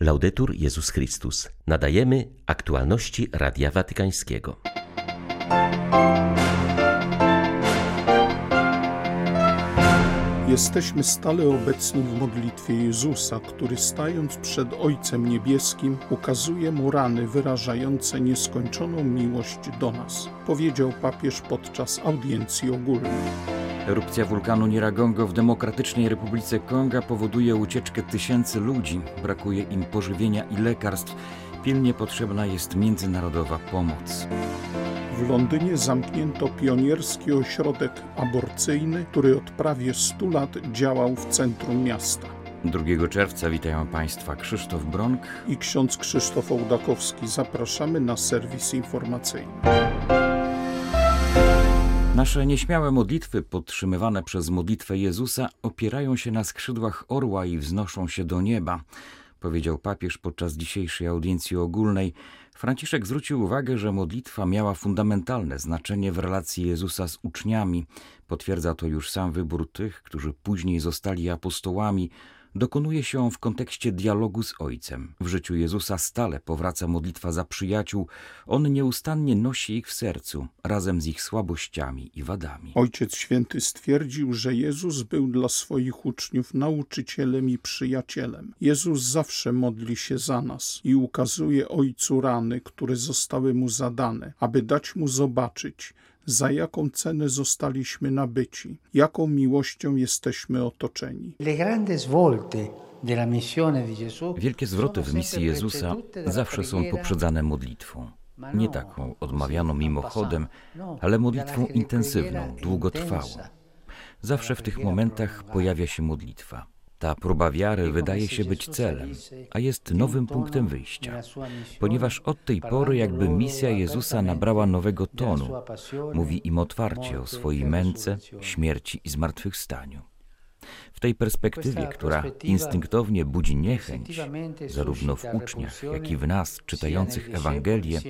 Laudetur Jezus Chrystus. Nadajemy aktualności Radia Watykańskiego. Jesteśmy stale obecni w modlitwie Jezusa, który stając przed Ojcem Niebieskim ukazuje mu rany wyrażające nieskończoną miłość do nas, powiedział papież podczas audiencji ogólnej. Erupcja wulkanu Niragongo w Demokratycznej Republice Konga powoduje ucieczkę tysięcy ludzi. Brakuje im pożywienia i lekarstw. Pilnie potrzebna jest międzynarodowa pomoc. W Londynie zamknięto pionierski ośrodek aborcyjny, który od prawie 100 lat działał w centrum miasta. 2 czerwca witają Państwa Krzysztof Bronk i ksiądz Krzysztof Ołdakowski. Zapraszamy na serwis informacyjny. Nasze nieśmiałe modlitwy, podtrzymywane przez modlitwę Jezusa, opierają się na skrzydłach orła i wznoszą się do nieba, powiedział papież podczas dzisiejszej audiencji ogólnej. Franciszek zwrócił uwagę, że modlitwa miała fundamentalne znaczenie w relacji Jezusa z uczniami. Potwierdza to już sam wybór tych, którzy później zostali apostołami, dokonuje się w kontekście dialogu z Ojcem. W życiu Jezusa stale powraca modlitwa za przyjaciół. On nieustannie nosi ich w sercu, razem z ich słabościami i wadami. Ojciec Święty stwierdził, że Jezus był dla swoich uczniów nauczycielem i przyjacielem. Jezus zawsze modli się za nas i ukazuje Ojcu rany, które zostały mu zadane, aby dać mu zobaczyć, za jaką cenę zostaliśmy nabyci, jaką miłością jesteśmy otoczeni. Wielkie zwroty w misji Jezusa zawsze są poprzedzane modlitwą. Nie taką odmawianą mimochodem, ale modlitwą intensywną, długotrwałą. Zawsze w tych momentach pojawia się modlitwa. Ta próba wiary wydaje się być celem, a jest nowym punktem wyjścia, ponieważ od tej pory jakby misja Jezusa nabrała nowego tonu. Mówi im otwarcie o swojej męce, śmierci i zmartwychwstaniu. W tej perspektywie, która instynktownie budzi niechęć, zarówno w uczniach, jak i w nas, czytających Ewangelię,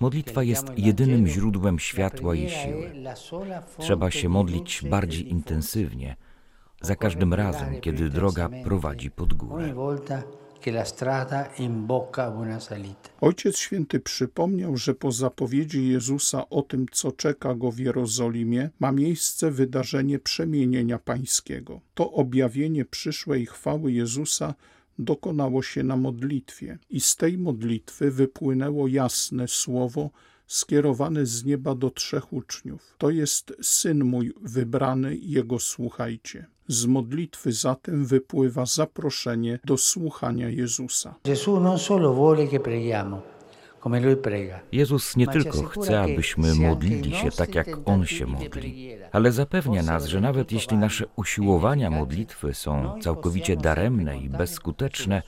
modlitwa jest jedynym źródłem światła i siły. Trzeba się modlić bardziej intensywnie, za każdym razem, kiedy droga prowadzi pod górę. Ojciec Święty przypomniał, że po zapowiedzi Jezusa o tym, co czeka go w Jerozolimie, ma miejsce wydarzenie przemienienia pańskiego. To objawienie przyszłej chwały Jezusa dokonało się na modlitwie i z tej modlitwy wypłynęło jasne słowo skierowane z nieba do trzech uczniów. To jest syn mój wybrany, jego słuchajcie. Z modlitwy zatem wypływa zaproszenie do słuchania Jezusa. Jezus nie tylko chce, abyśmy modlili się tak, jak On się modli, ale zapewnia nas, że nawet jeśli nasze usiłowania modlitwy są całkowicie daremne i bezskuteczne,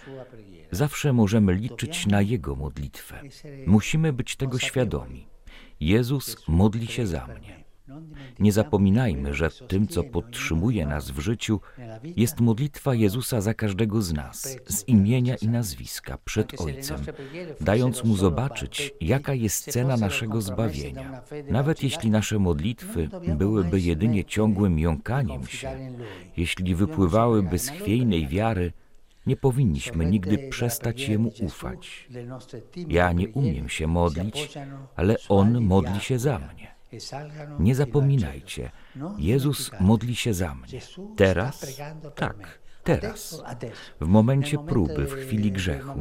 zawsze możemy liczyć na Jego modlitwę. Musimy być tego świadomi. Jezus modli się za mnie. Nie zapominajmy, że tym, co podtrzymuje nas w życiu, jest modlitwa Jezusa za każdego z nas, z imienia i nazwiska, przed Ojcem, dając Mu zobaczyć, jaka jest cena naszego zbawienia. Nawet jeśli nasze modlitwy byłyby jedynie ciągłym jąkaniem się, jeśli wypływałyby z chwiejnej wiary, nie powinniśmy nigdy przestać Jemu ufać. Ja nie umiem się modlić, ale On modli się za mnie. Nie zapominajcie, Jezus modli się za mnie. Teraz? Tak, teraz. W momencie próby, w chwili grzechu.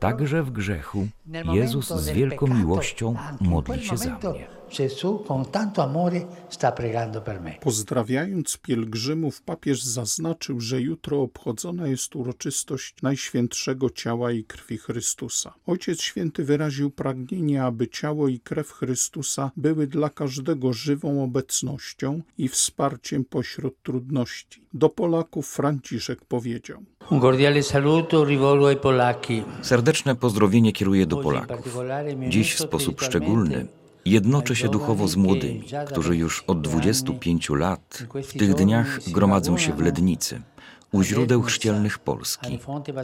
Także w grzechu Jezus z wielką miłością modli się za mnie. Pozdrawiając pielgrzymów, papież zaznaczył, że jutro obchodzona jest uroczystość Najświętszego Ciała i Krwi Chrystusa. Ojciec Święty wyraził pragnienie, aby ciało i krew Chrystusa były dla każdego żywą obecnością i wsparciem pośród trudności. Do Polaków Franciszek powiedział. Un cordiale saluto rivolgo ai Polacchi. Serdeczne pozdrowienie kieruję do Polaków. Dziś w sposób szczególny Jednoczę się duchowo z młodymi, którzy już od 25 lat w tych dniach gromadzą się w Lednicy. U źródeł chrzcielnych Polski,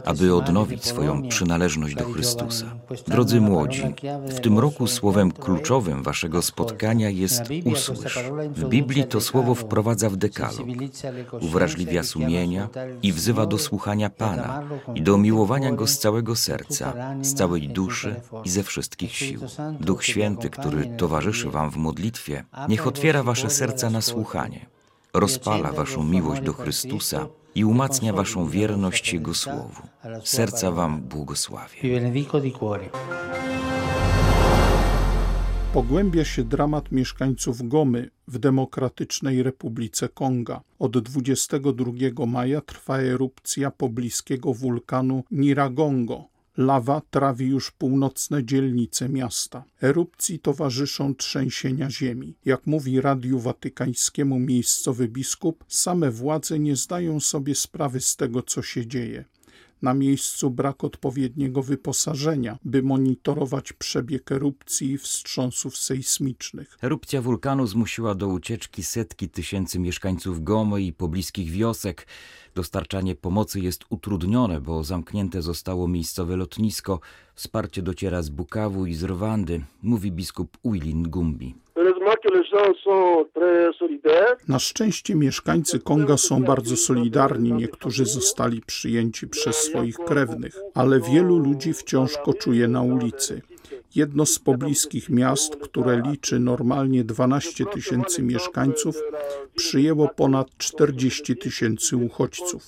aby odnowić swoją przynależność do Chrystusa. Drodzy młodzi, w tym roku słowem kluczowym waszego spotkania jest usłysz. W Biblii to słowo wprowadza w dekalog, uwrażliwia sumienia i wzywa do słuchania Pana i do miłowania Go z całego serca, z całej duszy i ze wszystkich sił. Duch Święty, który towarzyszy wam w modlitwie, niech otwiera wasze serca na słuchanie, rozpala waszą miłość do Chrystusa i umacnia waszą wierność Jego Słowu. Serca wam błogosławię. Pogłębia się dramat mieszkańców Gomy w Demokratycznej Republice Konga. Od 22 maja trwa erupcja pobliskiego wulkanu Niragongo. Lawa trawi już północne dzielnice miasta. Erupcji towarzyszą trzęsienia ziemi. Jak mówi Radiu Watykańskiemu miejscowy biskup, same władze nie zdają sobie sprawy z tego, co się dzieje. Na miejscu brak odpowiedniego wyposażenia, by monitorować przebieg erupcji i wstrząsów sejsmicznych. Erupcja wulkanu zmusiła do ucieczki setki tysięcy mieszkańców Gomy i pobliskich wiosek. Dostarczanie pomocy jest utrudnione, bo zamknięte zostało miejscowe lotnisko. Wsparcie dociera z Bukawu i z Rwandy, mówi biskup Uilin Gumbi. Na szczęście mieszkańcy Konga są bardzo solidarni. Niektórzy zostali przyjęci przez swoich krewnych, ale wielu ludzi wciąż koczuje na ulicy. Jedno z pobliskich miast, które liczy normalnie 12 tysięcy mieszkańców, przyjęło ponad 40 tysięcy uchodźców.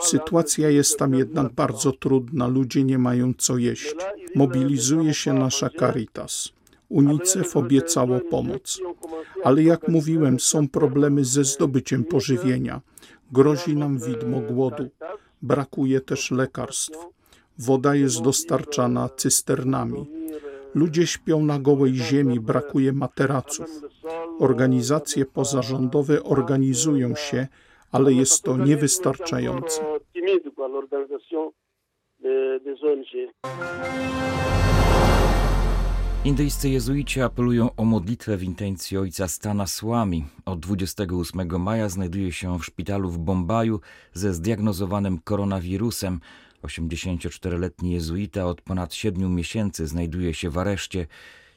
Sytuacja jest tam jednak bardzo trudna, ludzie nie mają co jeść. Mobilizuje się nasza Caritas. UNICEF obiecało pomoc. Ale jak mówiłem, są problemy ze zdobyciem pożywienia. Grozi nam widmo głodu. Brakuje też lekarstw. Woda jest dostarczana cysternami. Ludzie śpią na gołej ziemi, brakuje materaców. Organizacje pozarządowe organizują się, ale jest to niewystarczające. Indyjscy jezuici apelują o modlitwę w intencji ojca Stana Słami. Od 28 maja znajduje się w szpitalu w Bombaju ze zdiagnozowanym koronawirusem. 84-letni jezuita od ponad 7 miesięcy znajduje się w areszcie.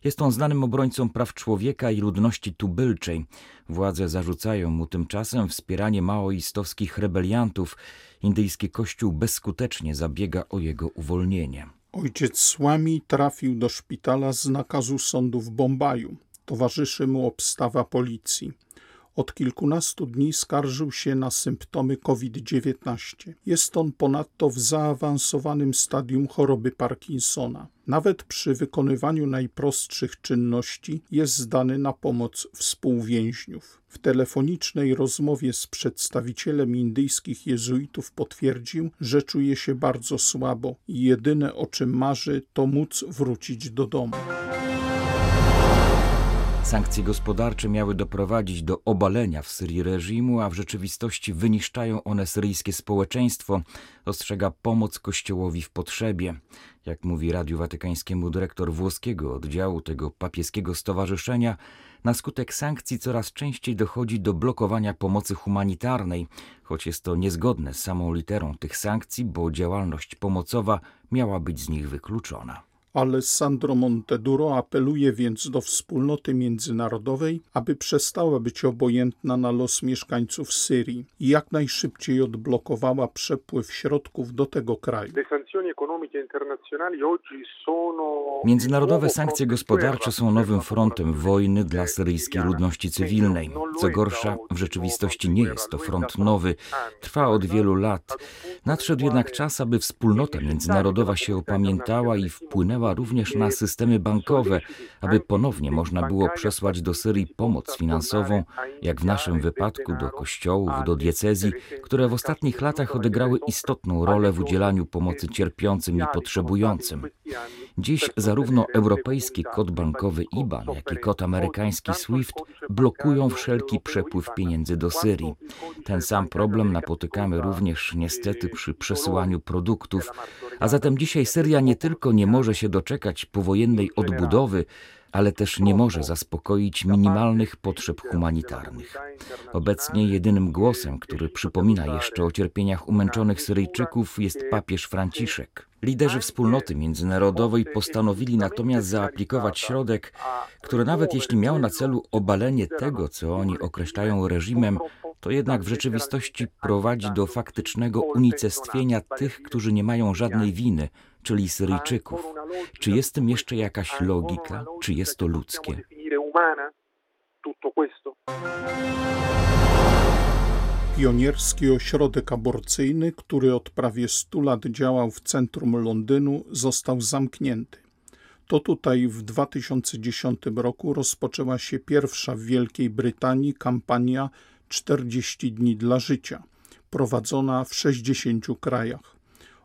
Jest on znanym obrońcą praw człowieka i ludności tubylczej. Władze zarzucają mu tymczasem wspieranie maoistowskich rebeliantów. Indyjski kościół bezskutecznie zabiega o jego uwolnienie. Ojciec Słami trafił do szpitala z nakazu sądu w Bombaju. Towarzyszy mu obstawa policji. Od kilkunastu dni skarżył się na symptomy COVID-19. Jest on ponadto w zaawansowanym stadium choroby Parkinsona. Nawet przy wykonywaniu najprostszych czynności jest zdany na pomoc współwięźniów. W telefonicznej rozmowie z przedstawicielem indyjskich jezuitów potwierdził, że czuje się bardzo słabo i jedyne o czym marzy to móc wrócić do domu. Sankcje gospodarcze miały doprowadzić do obalenia w Syrii reżimu, a w rzeczywistości wyniszczają one syryjskie społeczeństwo, ostrzega pomoc Kościołowi w potrzebie. Jak mówi Radiu Watykańskiemu dyrektor włoskiego oddziału tego papieskiego stowarzyszenia, na skutek sankcji coraz częściej dochodzi do blokowania pomocy humanitarnej, choć jest to niezgodne z samą literą tych sankcji, bo działalność pomocowa miała być z nich wykluczona. Alessandro Monteduro apeluje więc do wspólnoty międzynarodowej, aby przestała być obojętna na los mieszkańców Syrii i jak najszybciej odblokowała przepływ środków do tego kraju. Międzynarodowe sankcje gospodarcze są nowym frontem wojny dla syryjskiej ludności cywilnej. Co gorsza, w rzeczywistości nie jest to front nowy, trwa od wielu lat. Nadszedł jednak czas, aby wspólnota międzynarodowa się opamiętała i wpłynęła również na systemy bankowe, aby ponownie można było przesłać do Syrii pomoc finansową, jak w naszym wypadku do kościołów, do diecezji, które w ostatnich latach odegrały istotną rolę w udzielaniu pomocy cierpiącym i potrzebującym. Dziś zarówno europejski kod bankowy IBAN, jak i kod amerykański SWIFT blokują wszelki przepływ pieniędzy do Syrii. Ten sam problem napotykamy również niestety przy przesyłaniu produktów, a zatem dzisiaj Syria nie tylko nie może się doczekać powojennej odbudowy, ale też nie może zaspokoić minimalnych potrzeb humanitarnych. Obecnie jedynym głosem, który przypomina jeszcze o cierpieniach umęczonych Syryjczyków, jest papież Franciszek. Liderzy wspólnoty międzynarodowej postanowili natomiast zaaplikować środek, który nawet jeśli miał na celu obalenie tego, co oni określają reżimem, to jednak w rzeczywistości prowadzi do faktycznego unicestwienia tych, którzy nie mają żadnej winy, czyli Syryjczyków. Czy jest tym jeszcze jakaś logika? Czy jest to ludzkie? Pionierski ośrodek aborcyjny, który od prawie 100 lat działał w centrum Londynu, został zamknięty. To tutaj w 2010 roku rozpoczęła się pierwsza w Wielkiej Brytanii kampania 40 dni dla życia, prowadzona w 60 krajach.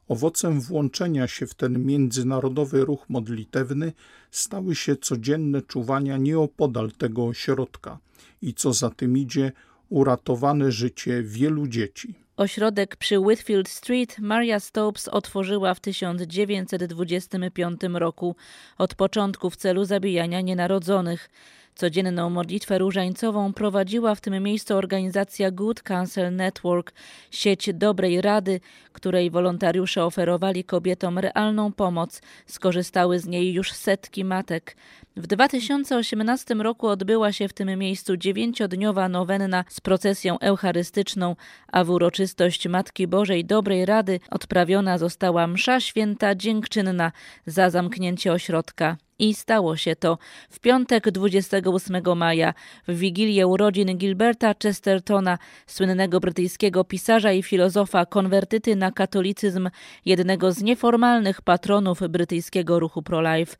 Owocem włączenia się w ten międzynarodowy ruch modlitewny stały się codzienne czuwania nieopodal tego ośrodka i co za tym idzie, uratowane życie wielu dzieci. Ośrodek przy Whitfield Street Maria Stopes otworzyła w 1925 roku, od początku w celu zabijania nienarodzonych. Codzienną modlitwę różańcową prowadziła w tym miejscu organizacja Good Counsel Network, sieć dobrej rady, której wolontariusze oferowali kobietom realną pomoc. Skorzystały z niej już setki matek. W 2018 roku odbyła się w tym miejscu dziewięciodniowa nowenna z procesją eucharystyczną, a w uroczystość Matki Bożej Dobrej Rady odprawiona została msza święta dziękczynna za zamknięcie ośrodka. I stało się to w piątek 28 maja, w wigilię urodzin Gilberta Chestertona, słynnego brytyjskiego pisarza i filozofa, konwertyty na katolicyzm, jednego z nieformalnych patronów brytyjskiego ruchu pro-life.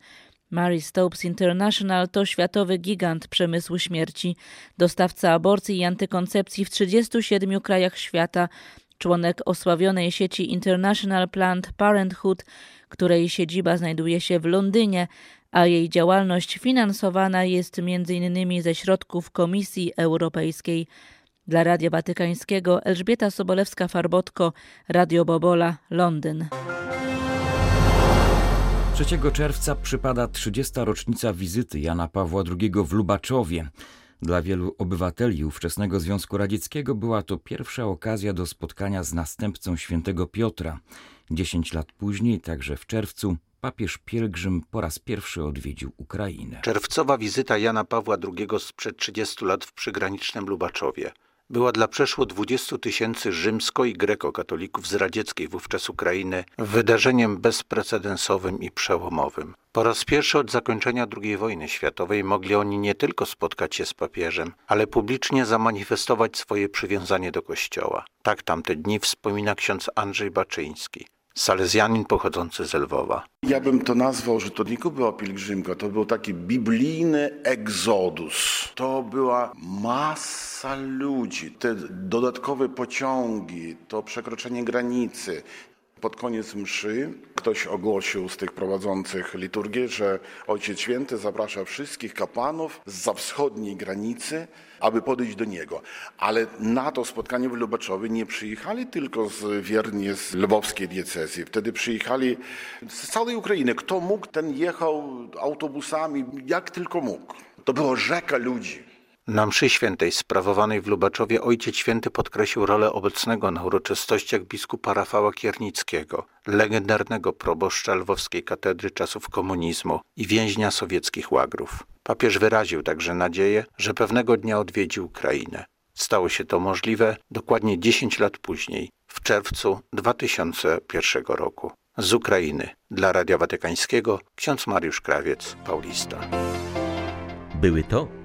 Mary Stopes International to światowy gigant przemysłu śmierci, dostawca aborcji i antykoncepcji w 37 krajach świata, członek osławionej sieci International Planned Parenthood, której siedziba znajduje się w Londynie, a jej działalność finansowana jest m.in. ze środków Komisji Europejskiej. Dla Radia Watykańskiego Elżbieta Sobolewska-Farbotko, Radio Bobola, Londyn. 3 czerwca przypada 30. rocznica wizyty Jana Pawła II w Lubaczowie. Dla wielu obywateli ówczesnego Związku Radzieckiego była to pierwsza okazja do spotkania z następcą świętego Piotra. Dziesięć lat później, także w czerwcu, papież pielgrzym po raz pierwszy odwiedził Ukrainę. Czerwcowa wizyta Jana Pawła II sprzed 30 lat w przygranicznym Lubaczowie była dla przeszło 20 tysięcy rzymsko- i grekokatolików z radzieckiej wówczas Ukrainy wydarzeniem bezprecedensowym i przełomowym. Po raz pierwszy od zakończenia II wojny światowej mogli oni nie tylko spotkać się z papieżem, ale publicznie zamanifestować swoje przywiązanie do Kościoła. Tak tamte dni wspomina ksiądz Andrzej Baczyński, salezjanin pochodzący z Lwowa. Ja bym to nazwał, że to nie była pielgrzymka, to był taki biblijny egzodus. To była masa ludzi, te dodatkowe pociągi, to przekroczenie granicy, pod koniec mszy ktoś ogłosił z tych prowadzących liturgię, że Ojciec Święty zaprasza wszystkich kapłanów z wschodniej granicy, aby podejść do Niego. Ale na to spotkanie w Lubaczowie nie przyjechali tylko z wiernie z lwowskiej diecezji. Wtedy przyjechali z całej Ukrainy. Kto mógł, ten jechał autobusami, jak tylko mógł. To była rzeka ludzi. Na mszy świętej sprawowanej w Lubaczowie Ojciec Święty podkreślił rolę obecnego na uroczystościach biskupa Rafała Kiernickiego, legendarnego proboszcza lwowskiej katedry czasów komunizmu i więźnia sowieckich łagrów. Papież wyraził także nadzieję, że pewnego dnia odwiedzi Ukrainę. Stało się to możliwe dokładnie 10 lat później, w czerwcu 2001 roku. Z Ukrainy dla Radia Watykańskiego ksiądz Mariusz Krawiec, Paulista. Były to